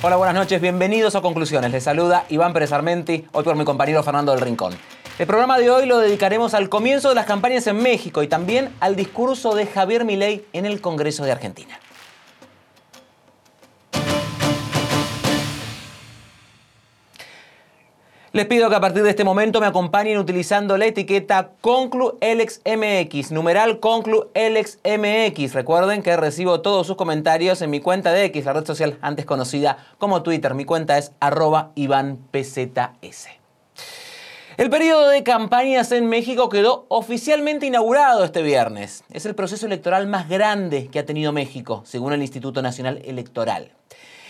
Hola, buenas noches, bienvenidos a Conclusiones. Les saluda Iván Pérez Armenti, hoy por mi compañero Fernando del Rincón. El programa de hoy lo dedicaremos al comienzo de las campañas en México y también al discurso de Javier Milei en el Congreso de Argentina. Les pido que a partir de este momento me acompañen utilizando la etiqueta ConcluElexMX, numeral ConcluElexMX. Recuerden que recibo todos sus comentarios en mi cuenta de X, la red social antes conocida como Twitter. Mi cuenta es arroba IvánPZS. El periodo de campañas en México quedó oficialmente inaugurado este viernes. Es el proceso electoral más grande que ha tenido México, según el Instituto Nacional Electoral.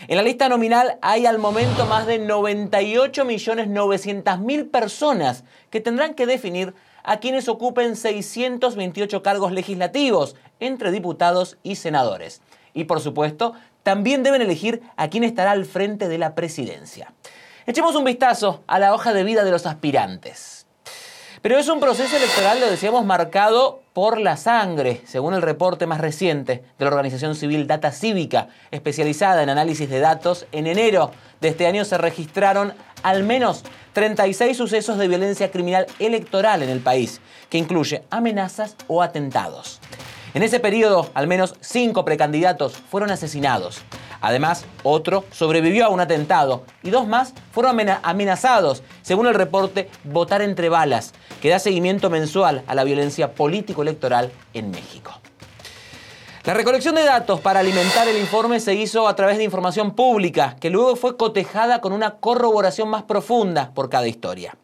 En la lista nominal hay al momento más de 98.900.000 personas que tendrán que definir a quienes ocupen 628 cargos legislativos entre diputados y senadores. Y por supuesto, también deben elegir a quién estará al frente de la presidencia. Echemos un vistazo a la hoja de vida de los aspirantes. Pero es un proceso electoral, lo decíamos, marcado por la sangre, según el reporte más reciente de la organización civil Data Cívica, especializada en análisis de datos. En enero de este año se registraron al menos 36 sucesos de violencia criminal electoral en el país, que incluye amenazas o atentados. En ese periodo, al menos cinco precandidatos fueron asesinados. Además, otro sobrevivió a un atentado y dos más fueron amenazados, según el reporte Votar entre balas, que da seguimiento mensual a la violencia político-electoral en México. La recolección de datos para alimentar el informe se hizo a través de información pública, que luego fue cotejada con una corroboración más profunda por cada historia.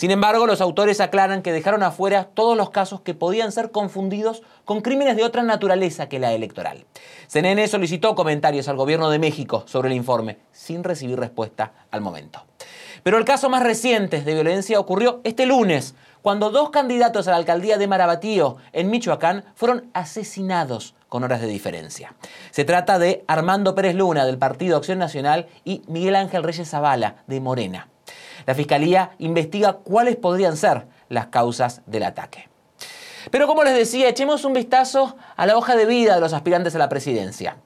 Sin embargo, los autores aclaran que dejaron afuera todos los casos que podían ser confundidos con crímenes de otra naturaleza que la electoral. CNN solicitó comentarios al gobierno de México sobre el informe, sin recibir respuesta al momento. Pero el caso más reciente de violencia ocurrió este lunes, cuando dos candidatos a la alcaldía de Marabatío, en Michoacán, fueron asesinados con horas de diferencia. Se trata de Armando Pérez Luna, del Partido Acción Nacional, y Miguel Ángel Reyes Zavala, de Morena. La Fiscalía investiga cuáles podrían ser las causas del ataque. Pero como les decía, echemos un vistazo a la hoja de vida de los aspirantes a la presidencia.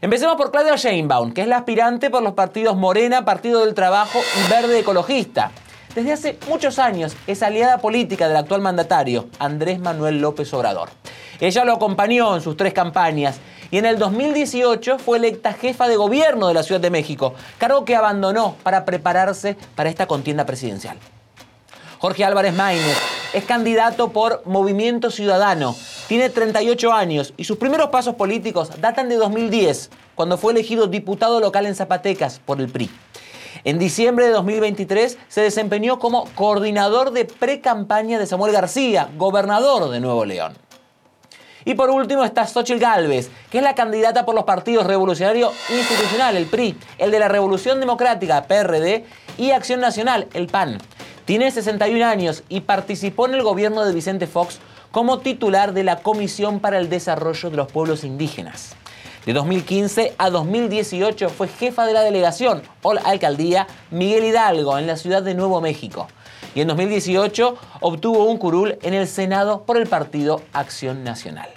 Empecemos por Claudia Sheinbaum, que es la aspirante por los partidos Morena, Partido del Trabajo y Verde Ecologista. Desde hace muchos años es aliada política del actual mandatario, Andrés Manuel López Obrador. Ella lo acompañó en sus tres campañas y en el 2018 fue electa jefa de gobierno de la Ciudad de México, cargo que abandonó para prepararse para esta contienda presidencial. Jorge Álvarez Maínez es candidato por Movimiento Ciudadano, tiene 38 años y sus primeros pasos políticos datan de 2010, cuando fue elegido diputado local en Zapatecas por el PRI. En diciembre de 2023 se desempeñó como coordinador de pre-campaña de Samuel García, gobernador de Nuevo León. Y por último está Xochitl Gálvez, que es la candidata por los partidos Revolucionario Institucional, el PRI, el de la Revolución Democrática, PRD, y Acción Nacional, el PAN. Tiene 61 años y participó en el gobierno de Vicente Fox como titular de la Comisión para el Desarrollo de los Pueblos Indígenas. De 2015 a 2018 fue jefa de la delegación o la alcaldía Miguel Hidalgo en la ciudad de Nuevo México. Y en 2018 obtuvo un curul en el Senado por el partido Acción Nacional.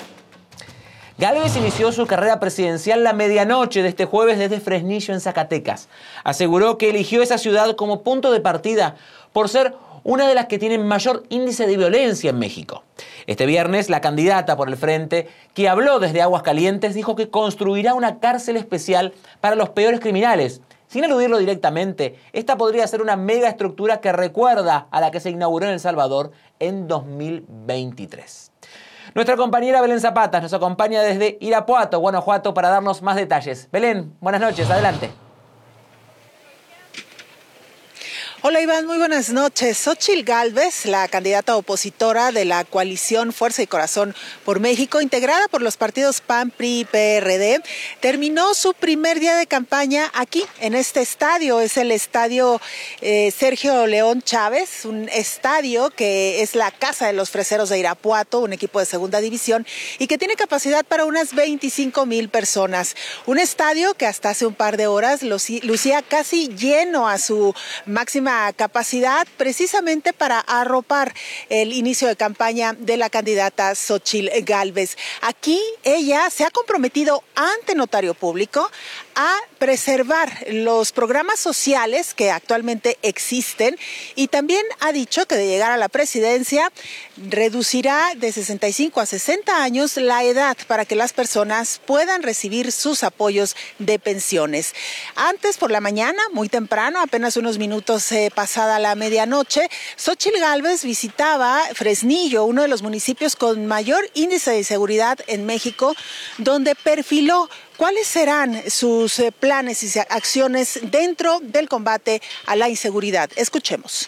Galvez inició su carrera presidencial la medianoche de este jueves desde Fresnillo en Zacatecas. Aseguró que eligió esa ciudad como punto de partida por ser una de las que tienen mayor índice de violencia en México. Este viernes, la candidata por el frente, que habló desde Aguascalientes, dijo que construirá una cárcel especial para los peores criminales. Sin aludirlo directamente, esta podría ser una mega estructura que recuerda a la que se inauguró en El Salvador en 2023. Nuestra compañera Belén Zapata nos acompaña desde Irapuato, Guanajuato, para darnos más detalles. Belén, buenas noches, adelante. Hola Iván, muy buenas noches. Xochil Gálvez, la candidata opositora de la coalición Fuerza y Corazón por México, integrada por los partidos PAN, PRI y PRD, terminó su primer día de campaña aquí, en este estadio. Es el estadio eh, Sergio León Chávez, un estadio que es la casa de los freseros de Irapuato, un equipo de segunda división, y que tiene capacidad para unas 25 mil personas. Un estadio que hasta hace un par de horas lucía casi lleno a su máxima capacidad precisamente para arropar el inicio de campaña de la candidata Xochil Gálvez. Aquí ella se ha comprometido ante notario público a preservar los programas sociales que actualmente existen y también ha dicho que de llegar a la presidencia reducirá de 65 a 60 años la edad para que las personas puedan recibir sus apoyos de pensiones. Antes por la mañana, muy temprano, apenas unos minutos eh, pasada la medianoche, Xochil Gálvez visitaba Fresnillo, uno de los municipios con mayor índice de seguridad en México, donde perfiló ¿Cuáles serán sus eh, planes y acciones dentro del combate a la inseguridad? Escuchemos.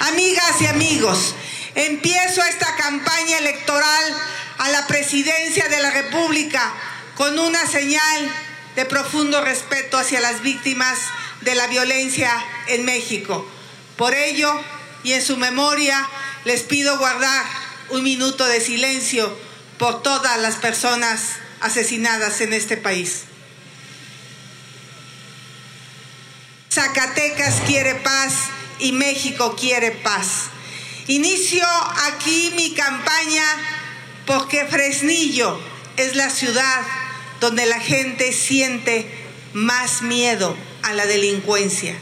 Amigas y amigos, empiezo esta campaña electoral a la presidencia de la República con una señal de profundo respeto hacia las víctimas de la violencia en México. Por ello, y en su memoria, les pido guardar un minuto de silencio por todas las personas asesinadas en este país. Zacatecas quiere paz y México quiere paz. Inicio aquí mi campaña porque Fresnillo es la ciudad donde la gente siente más miedo a la delincuencia.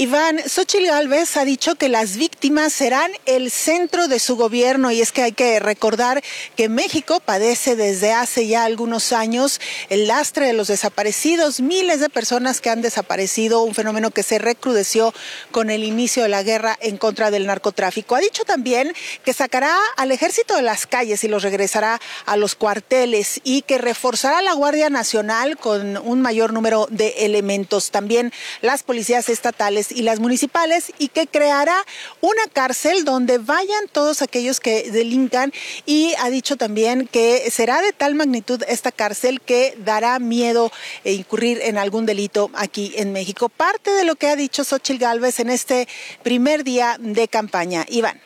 Iván, Xochitl Gálvez ha dicho que las víctimas serán el centro de su gobierno y es que hay que recordar que México padece desde hace ya algunos años el lastre de los desaparecidos, miles de personas que han desaparecido, un fenómeno que se recrudeció con el inicio de la guerra en contra del narcotráfico. Ha dicho también que sacará al ejército de las calles y los regresará a los cuarteles y que reforzará la Guardia Nacional con un mayor número de elementos. También las policías estatales y las municipales y que creará una cárcel donde vayan todos aquellos que delincan y ha dicho también que será de tal magnitud esta cárcel que dará miedo e incurrir en algún delito aquí en México. Parte de lo que ha dicho Xochitl Gálvez en este primer día de campaña. Iván.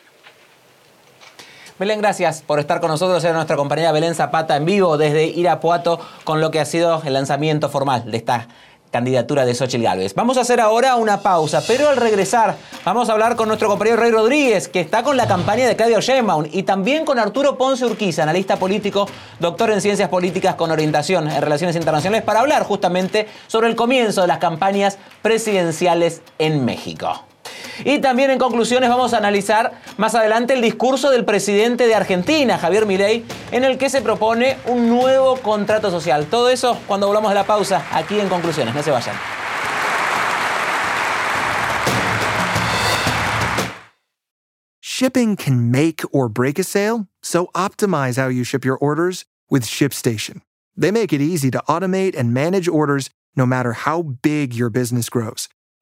Belén, gracias por estar con nosotros. Era nuestra compañera Belén Zapata en vivo desde Irapuato con lo que ha sido el lanzamiento formal de esta candidatura de Xochitl Gálvez. Vamos a hacer ahora una pausa, pero al regresar vamos a hablar con nuestro compañero Rey Rodríguez, que está con la campaña de Claudio Sheinbaum, y también con Arturo Ponce Urquiza, analista político, doctor en ciencias políticas con orientación en relaciones internacionales, para hablar justamente sobre el comienzo de las campañas presidenciales en México. Y también en conclusiones vamos a analizar más adelante el discurso del presidente de Argentina, Javier Milei, en el que se propone un nuevo contrato social. Todo eso cuando volvamos de la pausa, aquí en conclusiones. No se vayan. Shipping can make or break a sale, so optimize how you ship your orders with ShipStation. They make it easy to automate and manage orders no matter how big your business grows.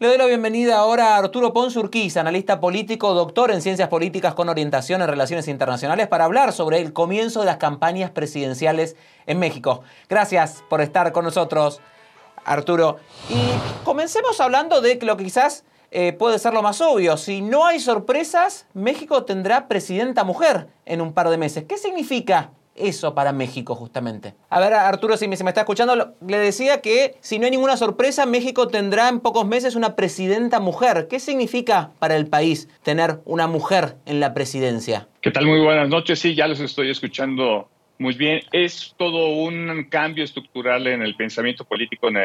Le doy la bienvenida ahora a Arturo Ponce Urquiza, analista político, doctor en ciencias políticas con orientación en relaciones internacionales, para hablar sobre el comienzo de las campañas presidenciales en México. Gracias por estar con nosotros, Arturo. Y comencemos hablando de lo que quizás eh, puede ser lo más obvio. Si no hay sorpresas, México tendrá presidenta mujer en un par de meses. ¿Qué significa eso para México justamente. A ver, Arturo, si me, me está escuchando, le decía que si no hay ninguna sorpresa, México tendrá en pocos meses una presidenta mujer. ¿Qué significa para el país tener una mujer en la presidencia? ¿Qué tal? Muy buenas noches. Sí, ya los estoy escuchando muy bien. Es todo un cambio estructural en el pensamiento político en,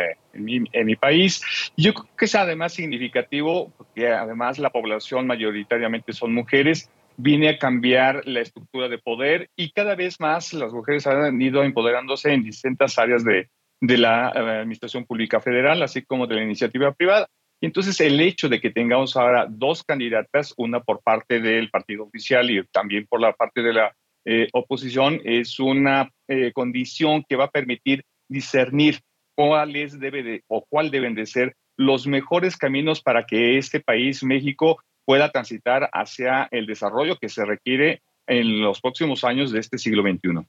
en mi país. Yo creo que es además significativo porque además la población mayoritariamente son mujeres viene a cambiar la estructura de poder y cada vez más las mujeres han ido empoderándose en distintas áreas de, de la eh, Administración Pública Federal, así como de la iniciativa privada. Y entonces el hecho de que tengamos ahora dos candidatas, una por parte del partido oficial y también por la parte de la eh, oposición, es una eh, condición que va a permitir discernir cuáles debe de, o cuál deben de ser los mejores caminos para que este país, México, pueda transitar hacia el desarrollo que se requiere en los próximos años de este siglo XXI.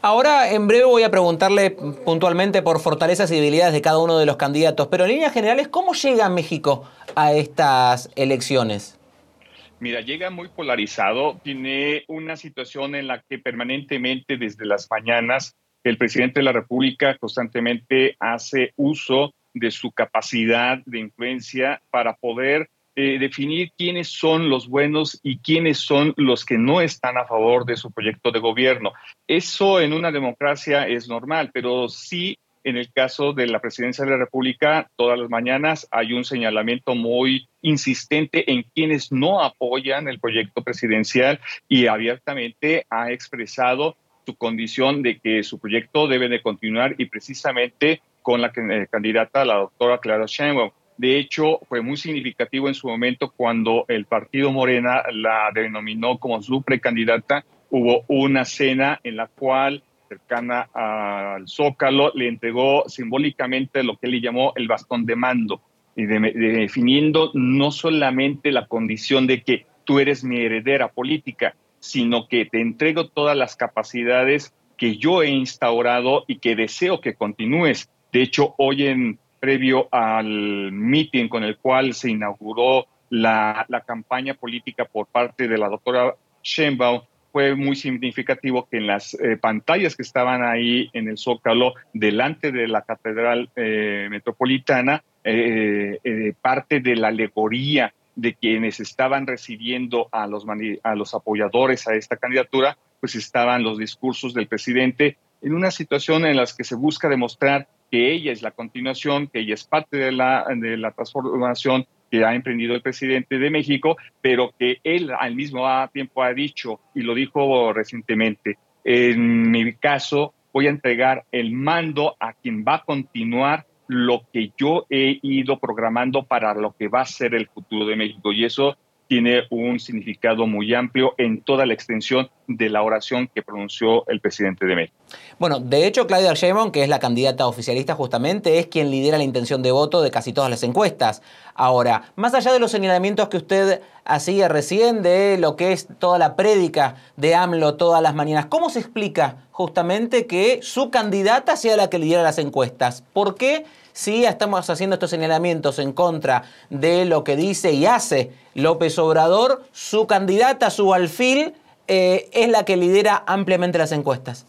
Ahora, en breve voy a preguntarle puntualmente por fortalezas y debilidades de cada uno de los candidatos, pero en líneas generales, ¿cómo llega México a estas elecciones? Mira, llega muy polarizado, tiene una situación en la que permanentemente desde las mañanas el presidente de la República constantemente hace uso de su capacidad de influencia para poder definir quiénes son los buenos y quiénes son los que no están a favor de su proyecto de gobierno. Eso en una democracia es normal, pero sí en el caso de la presidencia de la República, todas las mañanas hay un señalamiento muy insistente en quienes no apoyan el proyecto presidencial y abiertamente ha expresado su condición de que su proyecto debe de continuar y precisamente con la eh, candidata, la doctora Clara Sheinbaum. De hecho, fue muy significativo en su momento cuando el partido Morena la denominó como su precandidata. Hubo una cena en la cual, cercana al Zócalo, le entregó simbólicamente lo que él llamó el bastón de mando, y definiendo no solamente la condición de que tú eres mi heredera política, sino que te entrego todas las capacidades que yo he instaurado y que deseo que continúes. De hecho, hoy en previo al meeting con el cual se inauguró la, campaña política por parte de la doctora Sheinbaum, fue muy significativo que en las eh, pantallas que estaban ahí en el Zócalo, delante de la Catedral eh, Metropolitana, eh, parte de la alegoría de quienes estaban recibiendo a los, a los apoyadores a esta candidatura, pues estaban los discursos del presidente en una situación en la que se busca demostrar que ella es la continuación, que ella es parte de la, de la transformación que ha emprendido el presidente de México, pero que él al mismo tiempo ha dicho, y lo dijo recientemente, en mi caso voy a entregar el mando a quien va a continuar lo que yo he ido programando para lo que va a ser el futuro de México. Y eso tiene un significado muy amplio en toda la extensión de la oración que pronunció el presidente de México. Bueno, de hecho, Claudia Sheinbaum, que es la candidata oficialista justamente, es quien lidera la intención de voto de casi todas las encuestas. Ahora, más allá de los señalamientos que usted hacía recién de lo que es toda la prédica de AMLO todas las mañanas, ¿cómo se explica justamente que su candidata sea la que lidera las encuestas? ¿Por qué? Si estamos haciendo estos señalamientos en contra de lo que dice y hace López Obrador, su candidata, su alfil, eh, es la que lidera ampliamente las encuestas.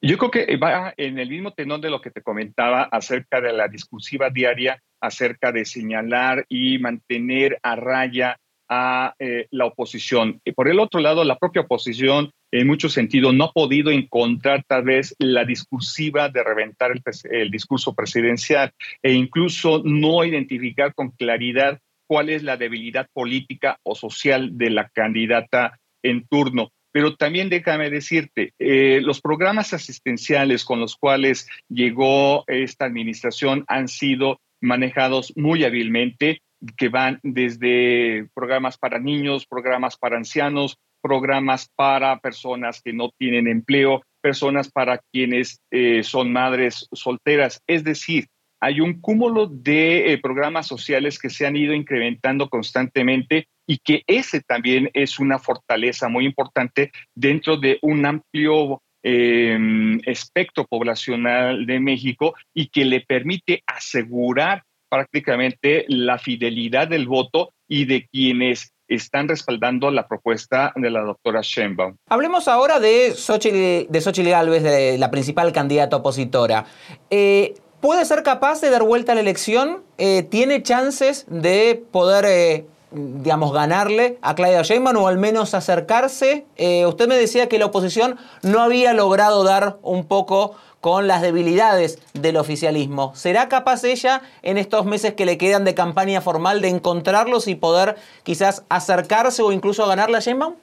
Yo creo que va en el mismo tenor de lo que te comentaba acerca de la discursiva diaria, acerca de señalar y mantener a raya a eh, la oposición. Y por el otro lado, la propia oposición, en mucho sentido, no ha podido encontrar tal vez la discursiva de reventar el, discurso presidencial e incluso no identificar con claridad cuál es la debilidad política o social de la candidata en turno. Pero también déjame decirte, eh, los programas asistenciales con los cuales llegó esta administración han sido manejados muy hábilmente que van desde programas para niños, programas para ancianos, programas para personas que no tienen empleo, personas para quienes eh, son madres solteras. Es decir, hay un cúmulo de eh, programas sociales que se han ido incrementando constantemente y que ese también es una fortaleza muy importante dentro de un amplio em, espectro poblacional de México y que le permite asegurar prácticamente la fidelidad del voto y de quienes están respaldando la propuesta de la doctora Sheinbaum. Hablemos ahora de Xochitl, de Xochitl Gálvez, de la principal candidata opositora. Eh, ¿Puede ser capaz de dar vuelta a la elección? Eh, ¿Tiene chances de poder, eh, digamos, ganarle a Claudia Sheinbaum o al menos acercarse? usted me decía que la oposición no había logrado dar un poco con las debilidades del oficialismo. ¿Será capaz ella en estos meses que le quedan de campaña formal de encontrarlos y poder quizás acercarse o incluso ganarle a Sheinbaum?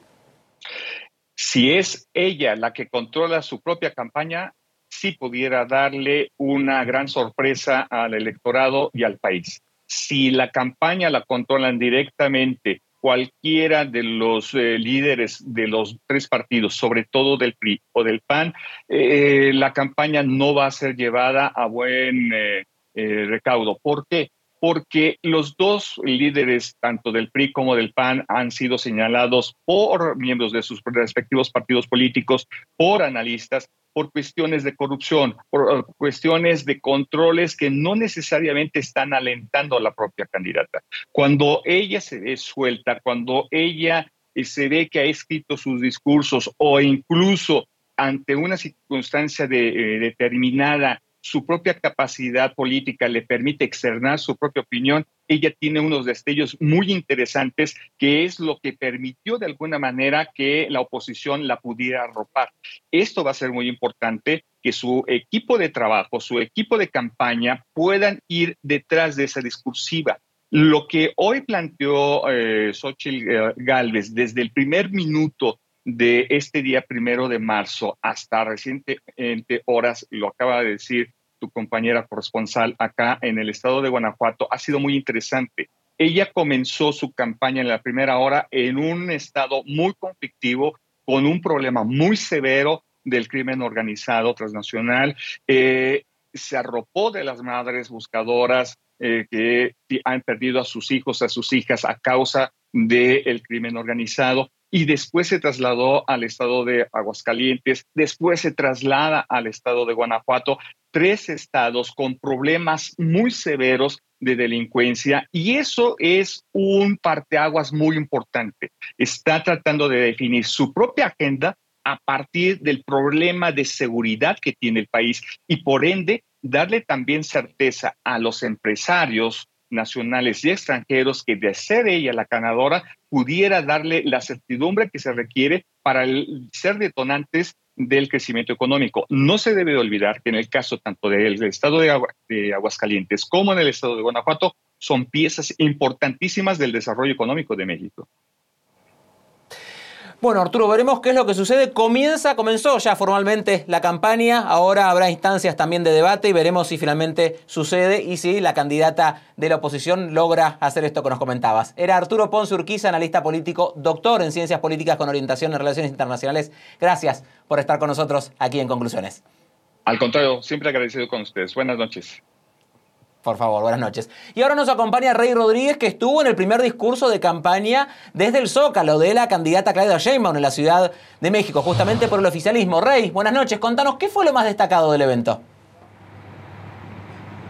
Si es ella la que controla su propia campaña, sí pudiera darle una gran sorpresa al electorado y al país. Si la campaña la controlan directamente cualquiera de los eh, líderes de los tres partidos, sobre todo del PRI o del PAN, eh, la campaña no va a ser llevada a buen eh, recaudo. ¿Por qué? Porque los dos líderes, tanto del PRI como del PAN, han sido señalados por miembros de sus respectivos partidos políticos, por analistas, por cuestiones de corrupción, por uh, cuestiones de controles que no necesariamente están alentando a la propia candidata. Cuando ella se ve suelta, cuando ella eh, se ve que ha escrito sus discursos o incluso ante una circunstancia de, eh, determinada su propia capacidad política le permite externar su propia opinión, ella tiene unos destellos muy interesantes que es lo que permitió de alguna manera que la oposición la pudiera arropar. Esto va a ser muy importante que su equipo de trabajo, su equipo de campaña puedan ir detrás de esa discursiva. Lo que hoy planteó eh, Xochitl eh, Galvez desde el primer minuto de este día primero de marzo hasta recientemente horas, lo acaba de decir tu compañera corresponsal acá en el estado de Guanajuato, ha sido muy interesante. Ella comenzó su campaña en la primera hora en un estado muy conflictivo, con un problema muy severo del crimen organizado transnacional. Eh, se arropó de las madres buscadoras eh, que han perdido a sus hijos, a sus hijas a causa del crimen organizado y después se trasladó al estado de Aguascalientes, después se traslada al estado de Guanajuato, tres estados con problemas muy severos de delincuencia y eso es un parteaguas muy importante. Está tratando de definir su propia agenda a partir del problema de seguridad que tiene el país y por ende darle también certeza a los empresarios, nacionales y extranjeros que de ser ella la ganadora pudiera darle la certidumbre que se requiere para ser detonantes del crecimiento económico. No se debe olvidar que en el caso tanto del estado de, Aguascalientes como en el estado de Guanajuato son piezas importantísimas del desarrollo económico de México. Bueno, Arturo, veremos qué es lo que sucede. Comienza, comenzó ya formalmente la campaña, ahora habrá instancias también de debate y veremos si finalmente sucede y si la candidata de la oposición logra hacer esto que nos comentabas. Era Arturo Ponce Urquiza, analista político, doctor en ciencias políticas con orientación en relaciones internacionales. Gracias por estar con nosotros aquí en Conclusiones. Al contrario, siempre agradecido con ustedes. Buenas noches. Por favor, buenas noches. Y ahora nos acompaña Rey Rodríguez, que estuvo en el primer discurso de campaña desde el Zócalo de la candidata Claudia Sheinbaum en la Ciudad de México, justamente por el oficialismo. Rey, buenas noches. Contanos, ¿qué fue lo más destacado del evento?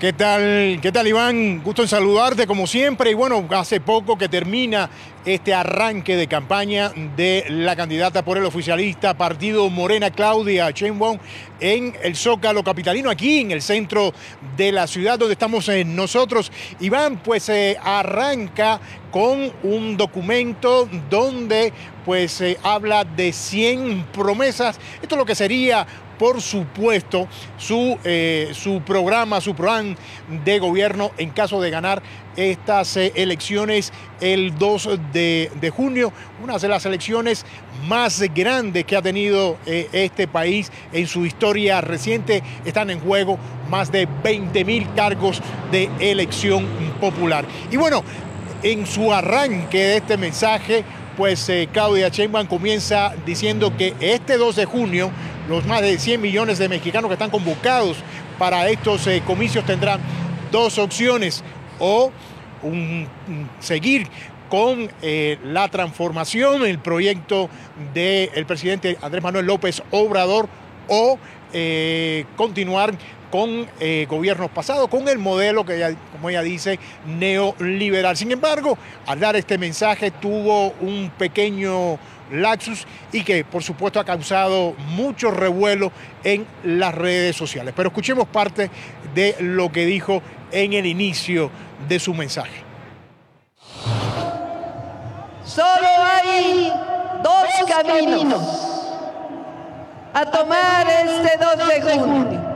¿Qué tal? ¿Qué tal, Iván? Gusto en saludarte como siempre. Y bueno, hace poco que termina este arranque de campaña de la candidata por el oficialista Partido Morena Claudia Sheinbaum en el Zócalo Capitalino, aquí en el centro de la ciudad donde estamos eh, nosotros. Iván, pues eh, arranca con un documento donde pues se habla de 100 promesas. Esto es lo que sería por supuesto, su, eh, su programa, su plan de gobierno en caso de ganar estas eh, elecciones el 2 de, junio, una de las elecciones más grandes que ha tenido eh, este país en su historia reciente. Están en juego más de 20 mil cargos de elección popular. Y bueno, en su arranque de este mensaje, pues Claudia Sheinbaum comienza diciendo que este 2 de junio los más de 100 millones de mexicanos que están convocados para estos eh, comicios tendrán dos opciones o seguir con eh, la transformación, el proyecto del presidente Andrés Manuel López Obrador o eh, continuar con gobiernos pasados, con el modelo que, como ella dice, neoliberal. Sin embargo, al dar este mensaje tuvo un pequeño laxus y que por supuesto ha causado mucho revuelo en las redes sociales. Pero escuchemos parte de lo que dijo en el inicio de su mensaje. Solo hay dos caminos a tomar este 2 de junio.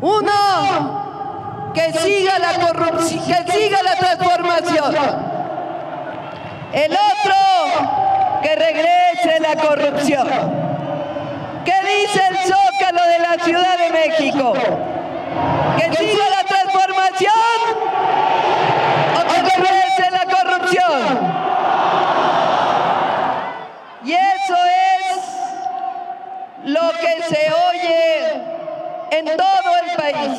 Uno, que siga la corrupción, que siga la transformación. El otro, que regrese la corrupción. ¿Qué dice el Zócalo de la Ciudad de México? ¿Que siga la transformación o que regrese la corrupción? Y eso es lo que se oye en todo el país.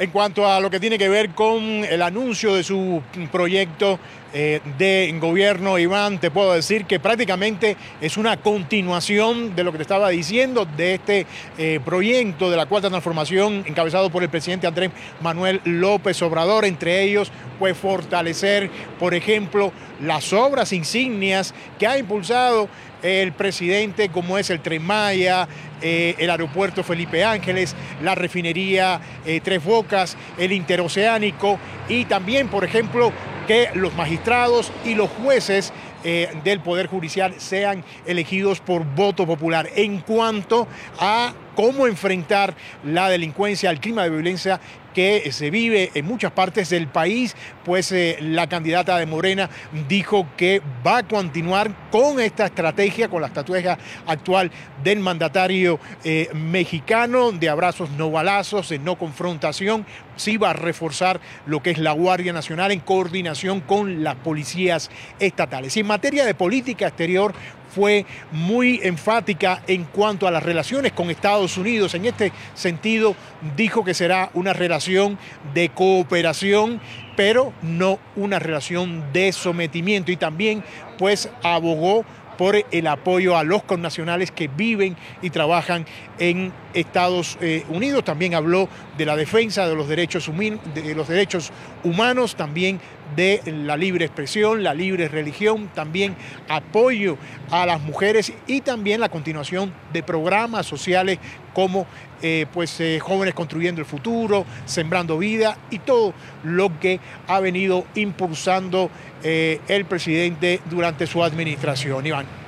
En cuanto a lo que tiene que ver con el anuncio de su proyecto eh, de gobierno, Iván, te puedo decir que prácticamente es una continuación de lo que te estaba diciendo, de este eh, proyecto de la cuarta transformación encabezado por el presidente Andrés Manuel López Obrador, entre ellos, pues fortalecer, por ejemplo, las obras insignias que ha impulsado el presidente, como es el Tren Maya, eh, el aeropuerto Felipe Ángeles, la refinería Tres Bocas, el interoceánico y también, por ejemplo, que los magistrados y los jueces eh, del Poder Judicial sean elegidos por voto popular. En cuanto a cómo enfrentar la delincuencia, el clima de violencia que se vive en muchas partes del país, pues eh, la candidata de Morena dijo que va a continuar con esta estrategia, con la estrategia actual del mandatario eh, mexicano de abrazos no balazos, de no confrontación, sí va a reforzar lo que es la Guardia Nacional en coordinación con las policías estatales. Y en materia de política exterior, fue muy enfática en cuanto a las relaciones con Estados Unidos. En este sentido, dijo que será una relación de cooperación, pero no una relación de sometimiento. Y también, pues, abogó por el apoyo a los connacionales que viven y trabajan en Estados eh, Unidos. También habló de la defensa de los derechos, de los derechos humanos, también de la libre expresión, la libre religión, también apoyo a las mujeres y también la continuación de programas sociales como eh, pues, eh, Jóvenes Construyendo el Futuro, Sembrando Vida y todo lo que ha venido impulsando el presidente durante su administración. Iván.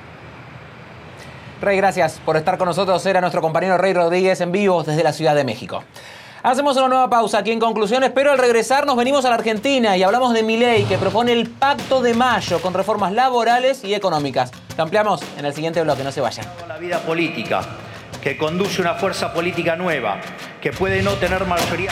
Rey, gracias por estar con nosotros. Era nuestro compañero Rey Rodríguez en vivo desde la Ciudad de México. Hacemos una nueva pausa aquí en conclusiones, pero al regresar nos venimos a la Argentina y hablamos de Milei que propone el Pacto de Mayo con reformas laborales y económicas. Lo ampliamos en el siguiente bloque, no se vayan. La vida política, que conduce una fuerza política nueva, que puede no tener mayoría.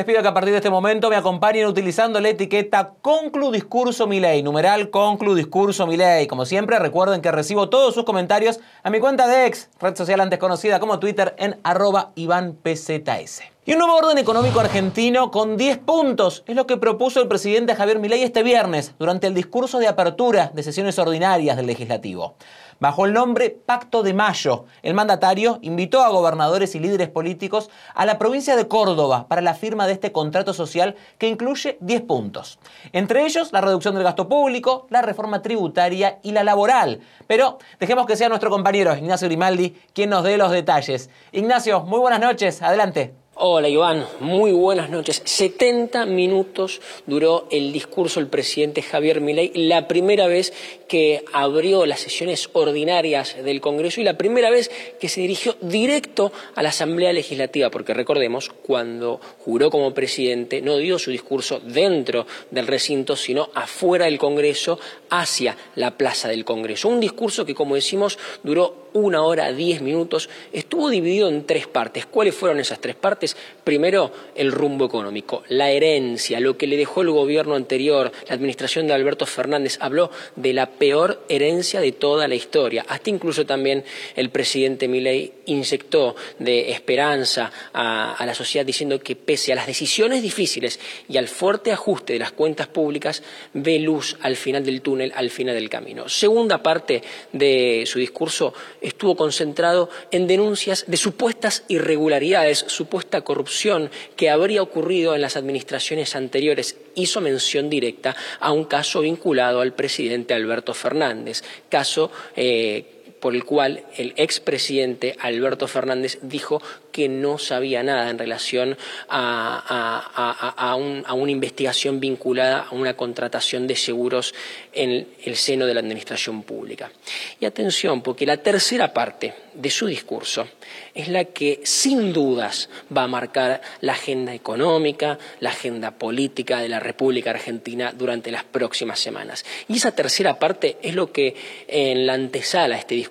Les pido que a partir de este momento me acompañen utilizando la etiqueta Conclu Discurso numeral Conclu Discurso. Como siempre, recuerden que recibo todos sus comentarios a mi cuenta de ex, red social antes conocida como Twitter, en arroba IvánPZS. Y un nuevo orden económico argentino con 10 puntos es lo que propuso el presidente Javier Milei este viernes durante el discurso de apertura de sesiones ordinarias del legislativo. Bajo el nombre Pacto de Mayo. El mandatario invitó a gobernadores y líderes políticos a la provincia de Córdoba para la firma de este contrato social que incluye 10 puntos. Entre ellos, la reducción del gasto público, la reforma tributaria y la laboral. Pero dejemos que sea nuestro compañero Ignacio Grimaldi quien nos dé los detalles. Ignacio, muy buenas noches. Adelante. Hola Iván, muy buenas noches. 70 minutos duró el discurso del presidente Javier Milei, la primera vez que abrió las sesiones ordinarias del Congreso y la primera vez que se dirigió directo a la Asamblea Legislativa, porque recordemos, cuando juró como presidente no dio su discurso dentro del recinto, sino afuera del Congreso, hacia la plaza del Congreso. Un discurso que, como decimos, duró una hora, diez minutos, estuvo dividido en tres partes. ¿Cuáles fueron esas tres partes? Primero, el rumbo económico, la herencia, lo que le dejó el gobierno anterior, la administración de Alberto Fernández, habló de la peor herencia de toda la historia. Hasta incluso también el presidente Milei inyectó de esperanza a, la sociedad diciendo que pese a las decisiones difíciles y al fuerte ajuste de las cuentas públicas, ve luz al final del túnel, al final del camino. Segunda parte de su discurso estuvo concentrado en denuncias de supuestas irregularidades, corrupción que habría ocurrido en las administraciones anteriores. Hizo mención directa a un caso vinculado al presidente Alberto Fernández, caso eh, por el cual el expresidente Alberto Fernández dijo que no sabía nada en relación a, una investigación vinculada a una contratación de seguros en el seno de la administración pública. Y atención, porque la tercera parte de su discurso es la que sin dudas va a marcar la agenda económica, la agenda política de la República Argentina durante las próximas semanas. Y esa tercera parte es lo que en la antesala a este discurso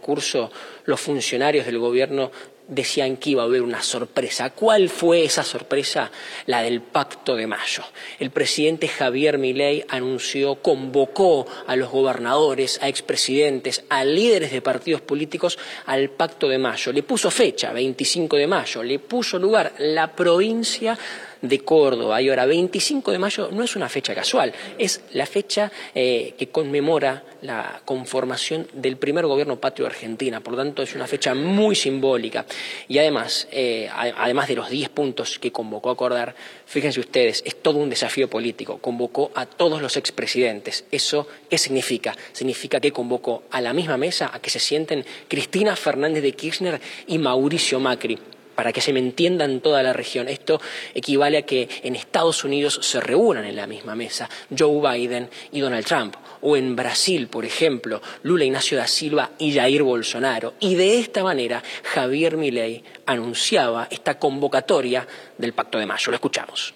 los funcionarios del gobierno decían que iba a haber una sorpresa. ¿Cuál fue esa sorpresa? La del Pacto de Mayo. El presidente Javier Milei anunció, convocó a los gobernadores, a expresidentes, a líderes de partidos políticos al Pacto de Mayo. Le puso fecha, 25 de mayo, le puso lugar la provincia de Córdoba. Y ahora, 25 de mayo no es una fecha casual, es la fecha eh, que conmemora la conformación del primer gobierno patrio de Argentina. Por lo tanto, es una fecha muy simbólica. Y además, eh, además de los 10 puntos que convocó a acordar, fíjense ustedes, es todo un desafío político. Convocó a todos los expresidentes. ¿Eso qué significa? Significa que convocó a la misma mesa a que se sienten Cristina Fernández de Kirchner y Mauricio Macri para que se me entienda en toda la región. Esto equivale a que en Estados Unidos se reúnan en la misma mesa Joe Biden y Donald Trump, o en Brasil, por ejemplo, Lula Ignacio da Silva y Jair Bolsonaro. Y de esta manera Javier Milei anunciaba esta convocatoria del Pacto de Mayo. Lo escuchamos.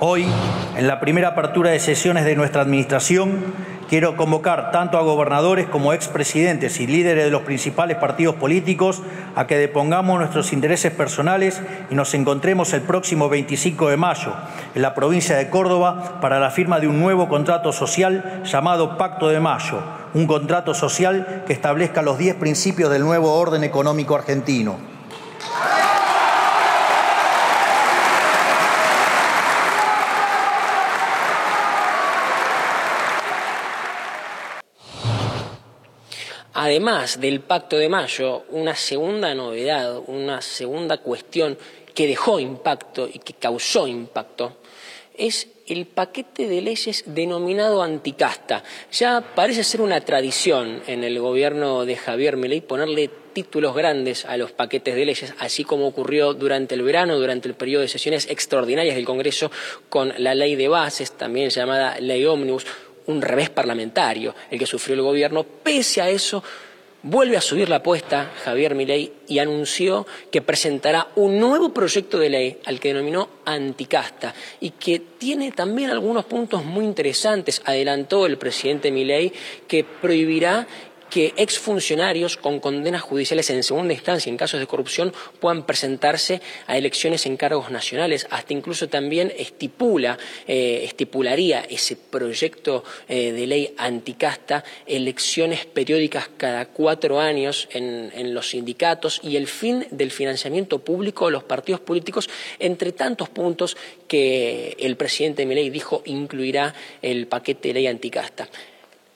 Hoy, en la primera apertura de sesiones de nuestra administración, quiero convocar tanto a gobernadores como expresidentes y líderes de los principales partidos políticos a que depongamos nuestros intereses personales y nos encontremos el próximo 25 de mayo en la provincia de Córdoba para la firma de un nuevo contrato social llamado Pacto de Mayo, un contrato social que establezca los 10 principios del nuevo orden económico argentino además del Pacto de Mayo, una segunda novedad, una segunda cuestión que dejó impacto y que causó impacto, es el paquete de leyes denominado anticasta. Ya parece ser una tradición en el gobierno de Javier Milei ponerle títulos grandes a los paquetes de leyes, así como ocurrió durante el verano, durante el periodo de sesiones extraordinarias del Congreso con la ley de bases, también llamada ley ómnibus, un revés parlamentario el que sufrió el gobierno. Pese a eso, vuelve a subir la apuesta Javier Milei y anunció que presentará un nuevo proyecto de ley al que denominó anticasta y que tiene también algunos puntos muy interesantes. Adelantó el presidente Milei que prohibirá que exfuncionarios con condenas judiciales en segunda instancia en casos de corrupción puedan presentarse a elecciones en cargos nacionales. Hasta incluso también estipula, eh, estipularía ese proyecto eh, de ley anticasta elecciones periódicas cada cuatro años en, los sindicatos y el fin del financiamiento público de los partidos políticos, entre tantos puntos que el presidente Milei dijo incluirá el paquete de ley anticasta.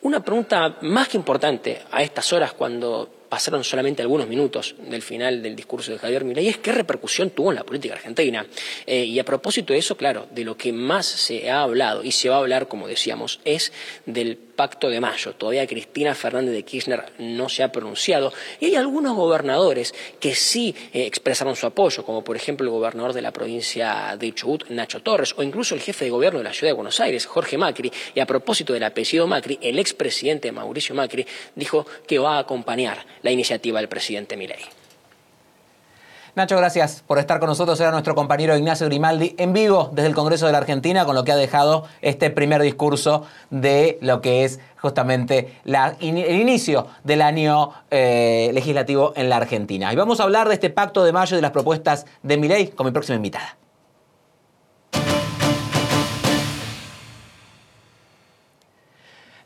Una pregunta más que importante a estas horas cuando pasaron solamente algunos minutos del final del discurso de Javier Milei es qué repercusión tuvo en la política argentina. Eh, y a propósito de eso, claro, de lo que más se ha hablado y se va a hablar, como decíamos, es del pacto de mayo. Todavía Cristina Fernández de Kirchner no se ha pronunciado y hay algunos gobernadores que sí eh, expresaron su apoyo, como por ejemplo el gobernador de la provincia de Chubut, Nacho Torres, o incluso el jefe de gobierno de la ciudad de Buenos Aires, Jorge Macri. Y a propósito del apellido Macri, el expresidente Mauricio Macri dijo que va a acompañar la iniciativa del presidente Milei. Nacho, gracias por estar con nosotros. Era nuestro compañero Ignacio Grimaldi en vivo desde el Congreso de la Argentina con lo que ha dejado este primer discurso de lo que es justamente el inicio del año eh, legislativo en la Argentina. Y vamos a hablar de este pacto de mayo y de las propuestas de Milei con mi próxima invitada.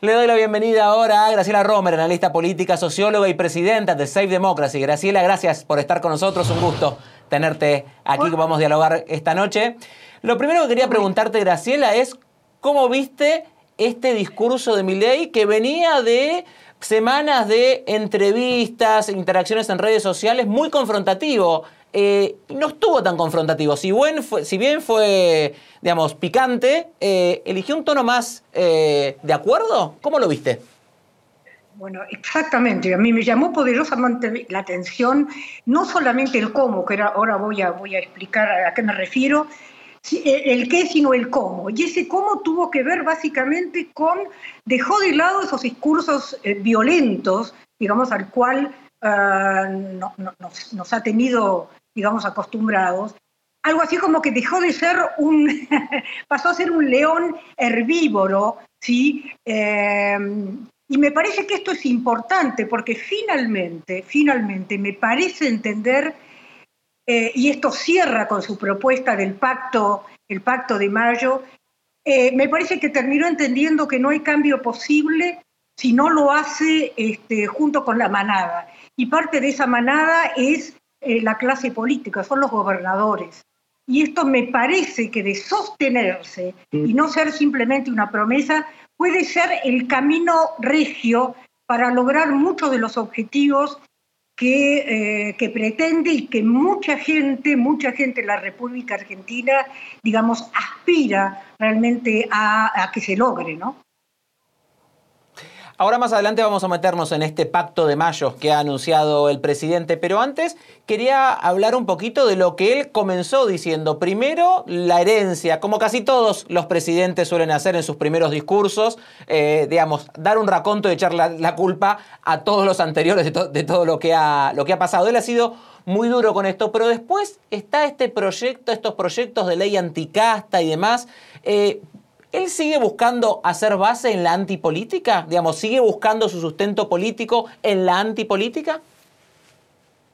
Le doy la bienvenida ahora a Graciela Romer, analista política, socióloga y presidenta de Save Democracy. Graciela, gracias por estar con nosotros. Un gusto tenerte aquí que vamos a dialogar esta noche. Lo primero que quería preguntarte, Graciela, es cómo viste este discurso de Milei que venía de semanas de entrevistas, interacciones en redes sociales muy confrontativo eh, no estuvo tan confrontativo. Si, bien fue, digamos, picante, eh, eligió un tono más eh, de acuerdo. ¿Cómo lo viste? Bueno, exactamente. A mí me llamó poderosamente la atención no solamente el cómo, que ahora voy a, voy a explicar a qué me refiero, el qué, sino el cómo. Y ese cómo tuvo que ver básicamente con, dejó de lado esos discursos violentos, digamos, al cual ah, nos, ha tenido digamos, acostumbrados, algo así como que dejó de ser un, pasó a ser un león herbívoro, ¿sí? Em, y me parece que esto es importante porque finalmente, finalmente me parece entender, eh, y esto cierra con su propuesta del pacto, el pacto de mayo, eh, me parece que terminó entendiendo que no hay cambio posible si no lo hace este, junto con la manada. Y parte de esa manada es eh, la clase política, son los gobernadores. Y esto me parece que de sostenerse y no ser simplemente una promesa, puede ser el camino regio para lograr muchos de los objetivos que, eh, que, pretende y que mucha gente, mucha gente en la República Argentina, digamos, aspira realmente a, a que se logre, ¿no? Ahora más adelante vamos a meternos en este pacto de mayo que ha anunciado el presidente, pero antes quería hablar un poquito de lo que él comenzó diciendo. Primero, la herencia, como casi todos los presidentes suelen hacer en sus primeros discursos, eh, digamos, dar un raconto y echar la, culpa a todos los anteriores de, todo lo que, ha, lo que ha pasado. Él ha sido muy duro con esto, pero después está este proyecto, estos proyectos de ley anticasta y demás. Eh, ¿Él sigue buscando hacer base en la antipolítica? Digamos, ¿sigue buscando su sustento político en la antipolítica?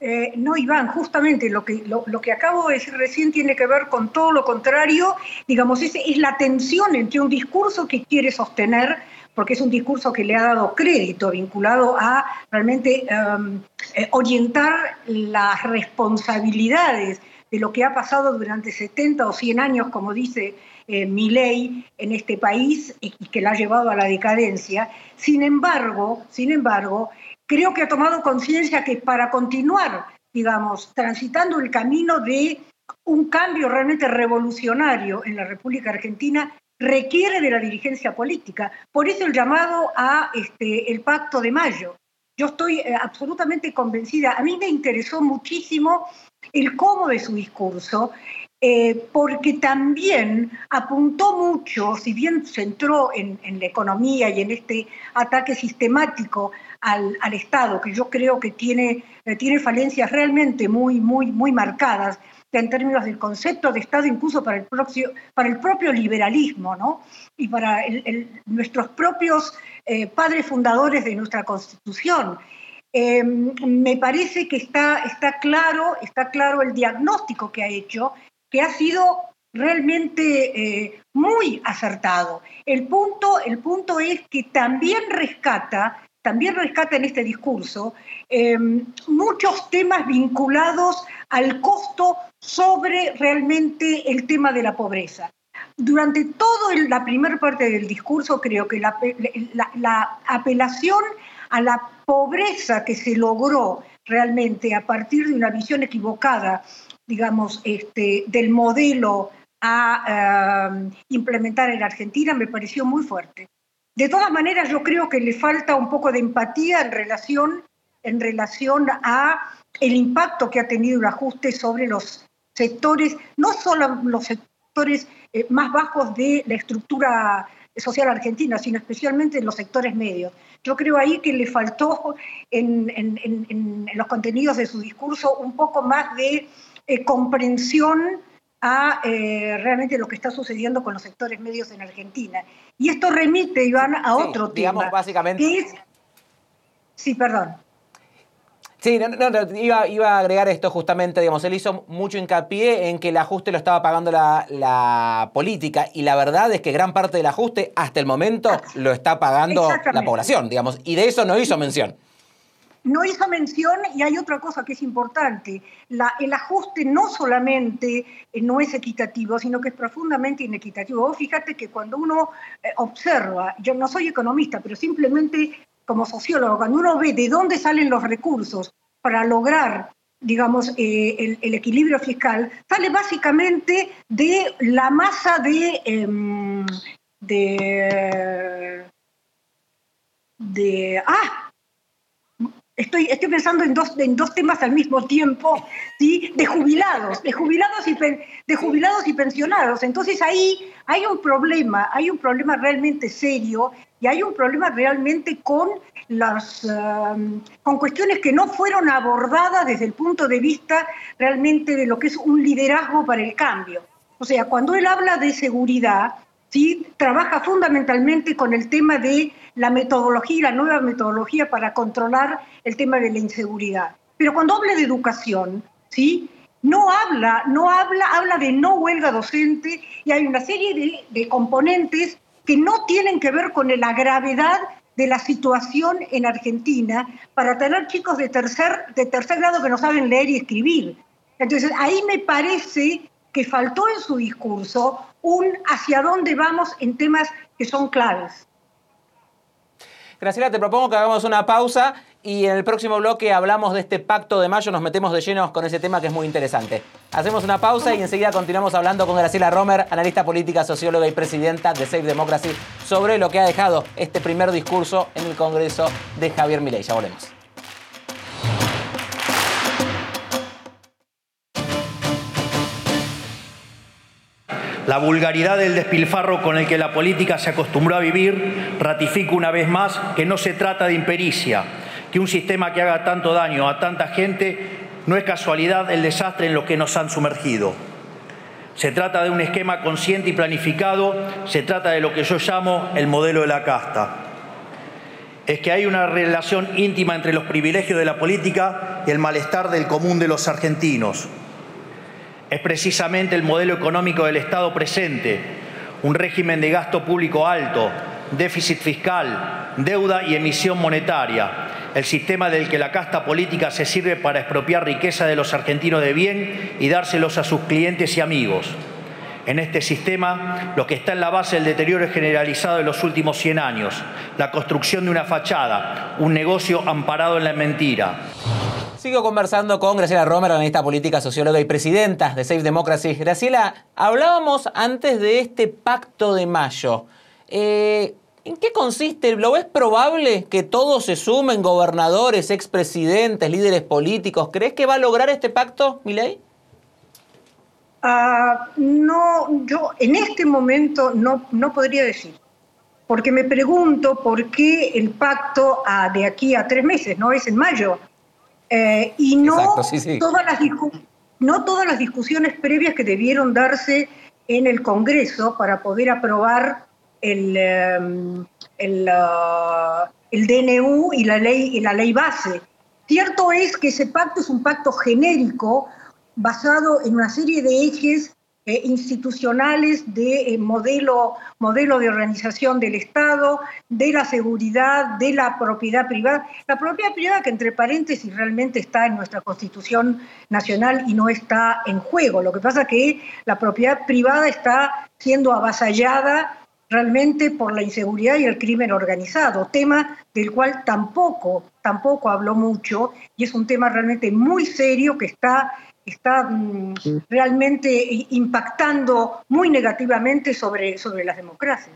Eh, no, Iván, justamente lo que, acabo de decir recién tiene que ver con todo lo contrario. Digamos, es, es la tensión entre un discurso que quiere sostener, porque es un discurso que le ha dado crédito vinculado a realmente em, eh, orientar las responsabilidades de lo que ha pasado durante 70 o 100 años, como dice eh, mi ley en este país y, que la ha llevado a la decadencia. Sin embargo, sin embargo, creo que ha tomado conciencia que para continuar, digamos, transitando el camino de un cambio realmente revolucionario en la República Argentina, requiere de la dirigencia política. Por eso el llamado a este, el Pacto de Mayo. Yo estoy eh, absolutamente convencida. A mí me interesó muchísimo el cómo de su discurso eh, porque también apuntó mucho, si bien se entró en, la economía y en este ataque sistemático al, Estado, que yo creo que tiene, eh, tiene falencias realmente muy, muy, muy marcadas en términos del concepto de Estado, incluso para el, propio, para el propio liberalismo, ¿no? Y para nuestros propios eh, padres fundadores de nuestra Constitución. me parece que está, está, claro, está claro el diagnóstico que ha hecho que ha sido realmente eh, muy acertado. El punto, el punto es que también rescata, también rescata en este discurso em, muchos temas vinculados al costo sobre realmente el tema de la pobreza. durante toda la primera parte del discurso creo que la, la, apelación a la pobreza que se logró realmente a partir de una visión equivocada, digamos, este, del modelo a eh, implementar en Argentina me pareció muy fuerte. De todas maneras, yo creo que le falta un poco de empatía en relación, en relación a el impacto que ha tenido el ajuste sobre los sectores, no solo los sectores eh, más bajos de la estructura social argentina, sino especialmente en los sectores medios. Yo creo ahí que le faltó en, los contenidos de su discurso un poco más de eh, comprensión a eh, realmente lo que está sucediendo con los sectores medios en Argentina. Y esto remite, Iván, a otro digamos, tema. básicamente. Sí, perdón. Sí, iba, iba, a agregar esto justamente, digamos, él hizo mucho hincapié en que el ajuste lo estaba pagando la, política y la verdad es que gran parte del ajuste hasta el momento lo está pagando la población, digamos, y de eso no hizo mención. No hizo mención y hay otra cosa que es importante, el ajuste no solamente eh, no es equitativo, sino que es profundamente inequitativo. Vos fíjate que cuando uno eh, observa, yo no soy economista, pero simplemente como sociólogo, cuando uno ve de dónde salen los recursos para lograr digamos, eh, el, equilibrio fiscal, sale básicamente de la masa de, em, de, de, ah, Estoy, estoy pensando en dos, en dos temas al mismo tiempo, ¿sí? de jubilados, de jubilados, y, de jubilados y pensionados. Entonces ahí hay un problema, hay un problema realmente serio y hay un problema realmente con, las, um, con cuestiones que no fueron abordadas desde el punto de vista realmente de lo que es un liderazgo para el cambio. O sea, cuando él habla de seguridad, ¿sí? trabaja fundamentalmente con el tema de la metodología, la nueva metodología para controlar el tema de la inseguridad. Pero cuando habla de educación, ¿sí? no habla, no habla, habla de no huelga docente y hay una serie de, componentes que no tienen que ver con la gravedad de la situación en Argentina para tener chicos de tercer, de tercer grado que no saben leer y escribir. Entonces, ahí me parece que faltó en su discurso un hacia dónde vamos en temas que son claves. Graciela, te propongo que hagamos una pausa y en el próximo bloque hablamos de este pacto de mayo, nos metemos de llenos con ese tema que es muy interesante. Hacemos una pausa y enseguida continuamos hablando con Graciela Romer, analista política, socióloga y presidenta de Save Democracy, sobre lo que ha dejado este primer discurso en el Congreso de Javier Milei. Ya volvemos. La vulgaridad del despilfarro con el que la política se acostumbró a vivir ratifica una vez más que no se trata de impericia, que un sistema que haga tanto daño a tanta gente no es casualidad el desastre en lo que nos han sumergido. Se trata de un esquema consciente y planificado, se trata de lo que yo llamo el modelo de la casta. Es que hay una relación íntima entre los privilegios de la política y el malestar del común de los argentinos. Es precisamente el modelo económico del Estado presente, un régimen de gasto público alto, déficit fiscal, deuda y emisión monetaria, el sistema del que la casta política se sirve para expropiar riqueza de los argentinos de bien y dárselos a sus clientes y amigos. En este sistema, lo que está en la base del deterioro generalizado de los últimos 100 años, la construcción de una fachada, un negocio amparado en la mentira. Sigo conversando con Graciela Romer, analista política, socióloga y presidenta de Safe Democracy. Graciela, hablábamos antes de este pacto de mayo. Eh, ¿En qué consiste? ¿Lo es probable que todos se sumen, gobernadores, expresidentes, líderes políticos? ¿Crees que va a lograr este pacto, Milei? Ah, no, yo en este momento no, no podría decir, porque me pregunto por qué el pacto de aquí a tres meses, no es en mayo, eh, y no, Todas las no todas las discusiones previas que debieron darse en el Congreso para poder aprobar el, em, el, uh, el DNU y la, ley, y la ley base. Cierto es que ese pacto es un pacto genérico basado en una serie de ejes eh, institucionales de modelo, modelo de organización del Estado, de la seguridad, de la propiedad privada. La propiedad privada que entre paréntesis realmente está en nuestra Constitución Nacional y no está en juego. Lo que pasa es que la propiedad privada está siendo avasallada realmente por la inseguridad y el crimen organizado, tema del cual tampoco, tampoco habló mucho y es un tema realmente muy serio que está, está mm, realmente impactando muy negativamente sobre, sobre las democracias.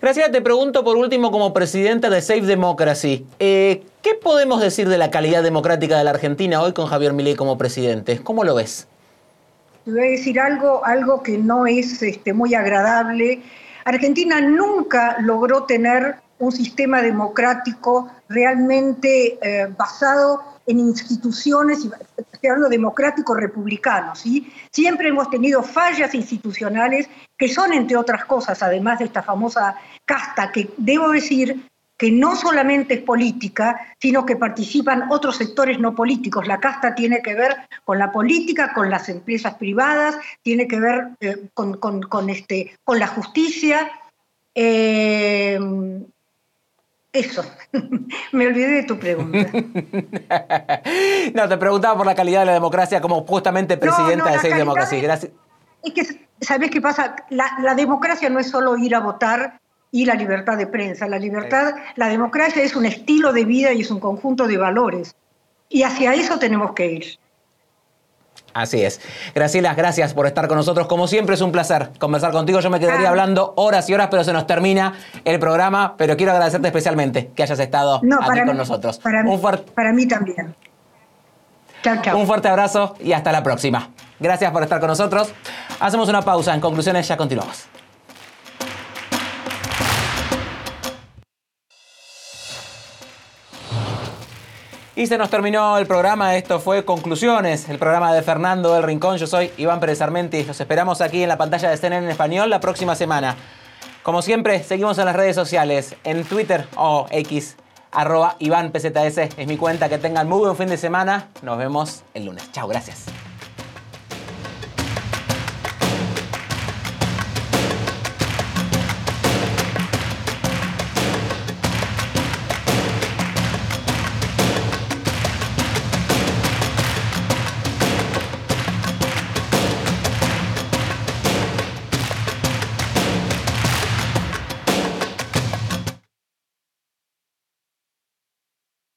Gracias, te pregunto por último como presidenta de Safe Democracy, eh, ¿qué podemos decir de la calidad democrática de la Argentina hoy con Javier Milei como presidente? ¿Cómo lo ves? Te voy a decir algo, algo que no es este, muy agradable. Argentina nunca logró tener un sistema democrático realmente eh, basado en instituciones, hablando democrático republicano, ¿sí? Siempre hemos tenido fallas institucionales que son, entre otras cosas, además de esta famosa casta, que debo decir que no solamente es política, sino que participan otros sectores no políticos. La casta tiene que ver con la política, con las empresas privadas, tiene que ver eh, con, este, con la justicia. Eh, eso, me olvidé de tu pregunta. no, te preguntaba por la calidad de la democracia como justamente presidenta de Seis Democracia. Gracias. Es que, ¿sabes qué pasa? la democracia no es solo ir a votar y la libertad de prensa. La libertad, la democracia es un estilo de vida y es un conjunto de valores. Y hacia eso tenemos que ir. Así es. Graciela, gracias por estar con nosotros. Como siempre es un placer conversar contigo. Yo me quedaría ah. hablando horas y horas, pero se nos termina el programa. Pero quiero agradecerte especialmente que hayas estado aquí con nosotros. Para mí, para mí también. Chao, chao. Un fuerte abrazo y hasta la próxima. Gracias por estar con nosotros. Hacemos una pausa. En conclusiones ya continuamos. Y se nos terminó el programa. Esto fue Conclusiones, el programa de Fernando del Rincón. Yo soy Iván Pérez Armenti. Los esperamos aquí en la pantalla de CNN en español la próxima semana. Como siempre, seguimos en las redes sociales, en Twitter o X, arroba Iván PZS es mi cuenta. Que tengan muy buen fin de semana. Nos vemos el lunes. Chao, gracias.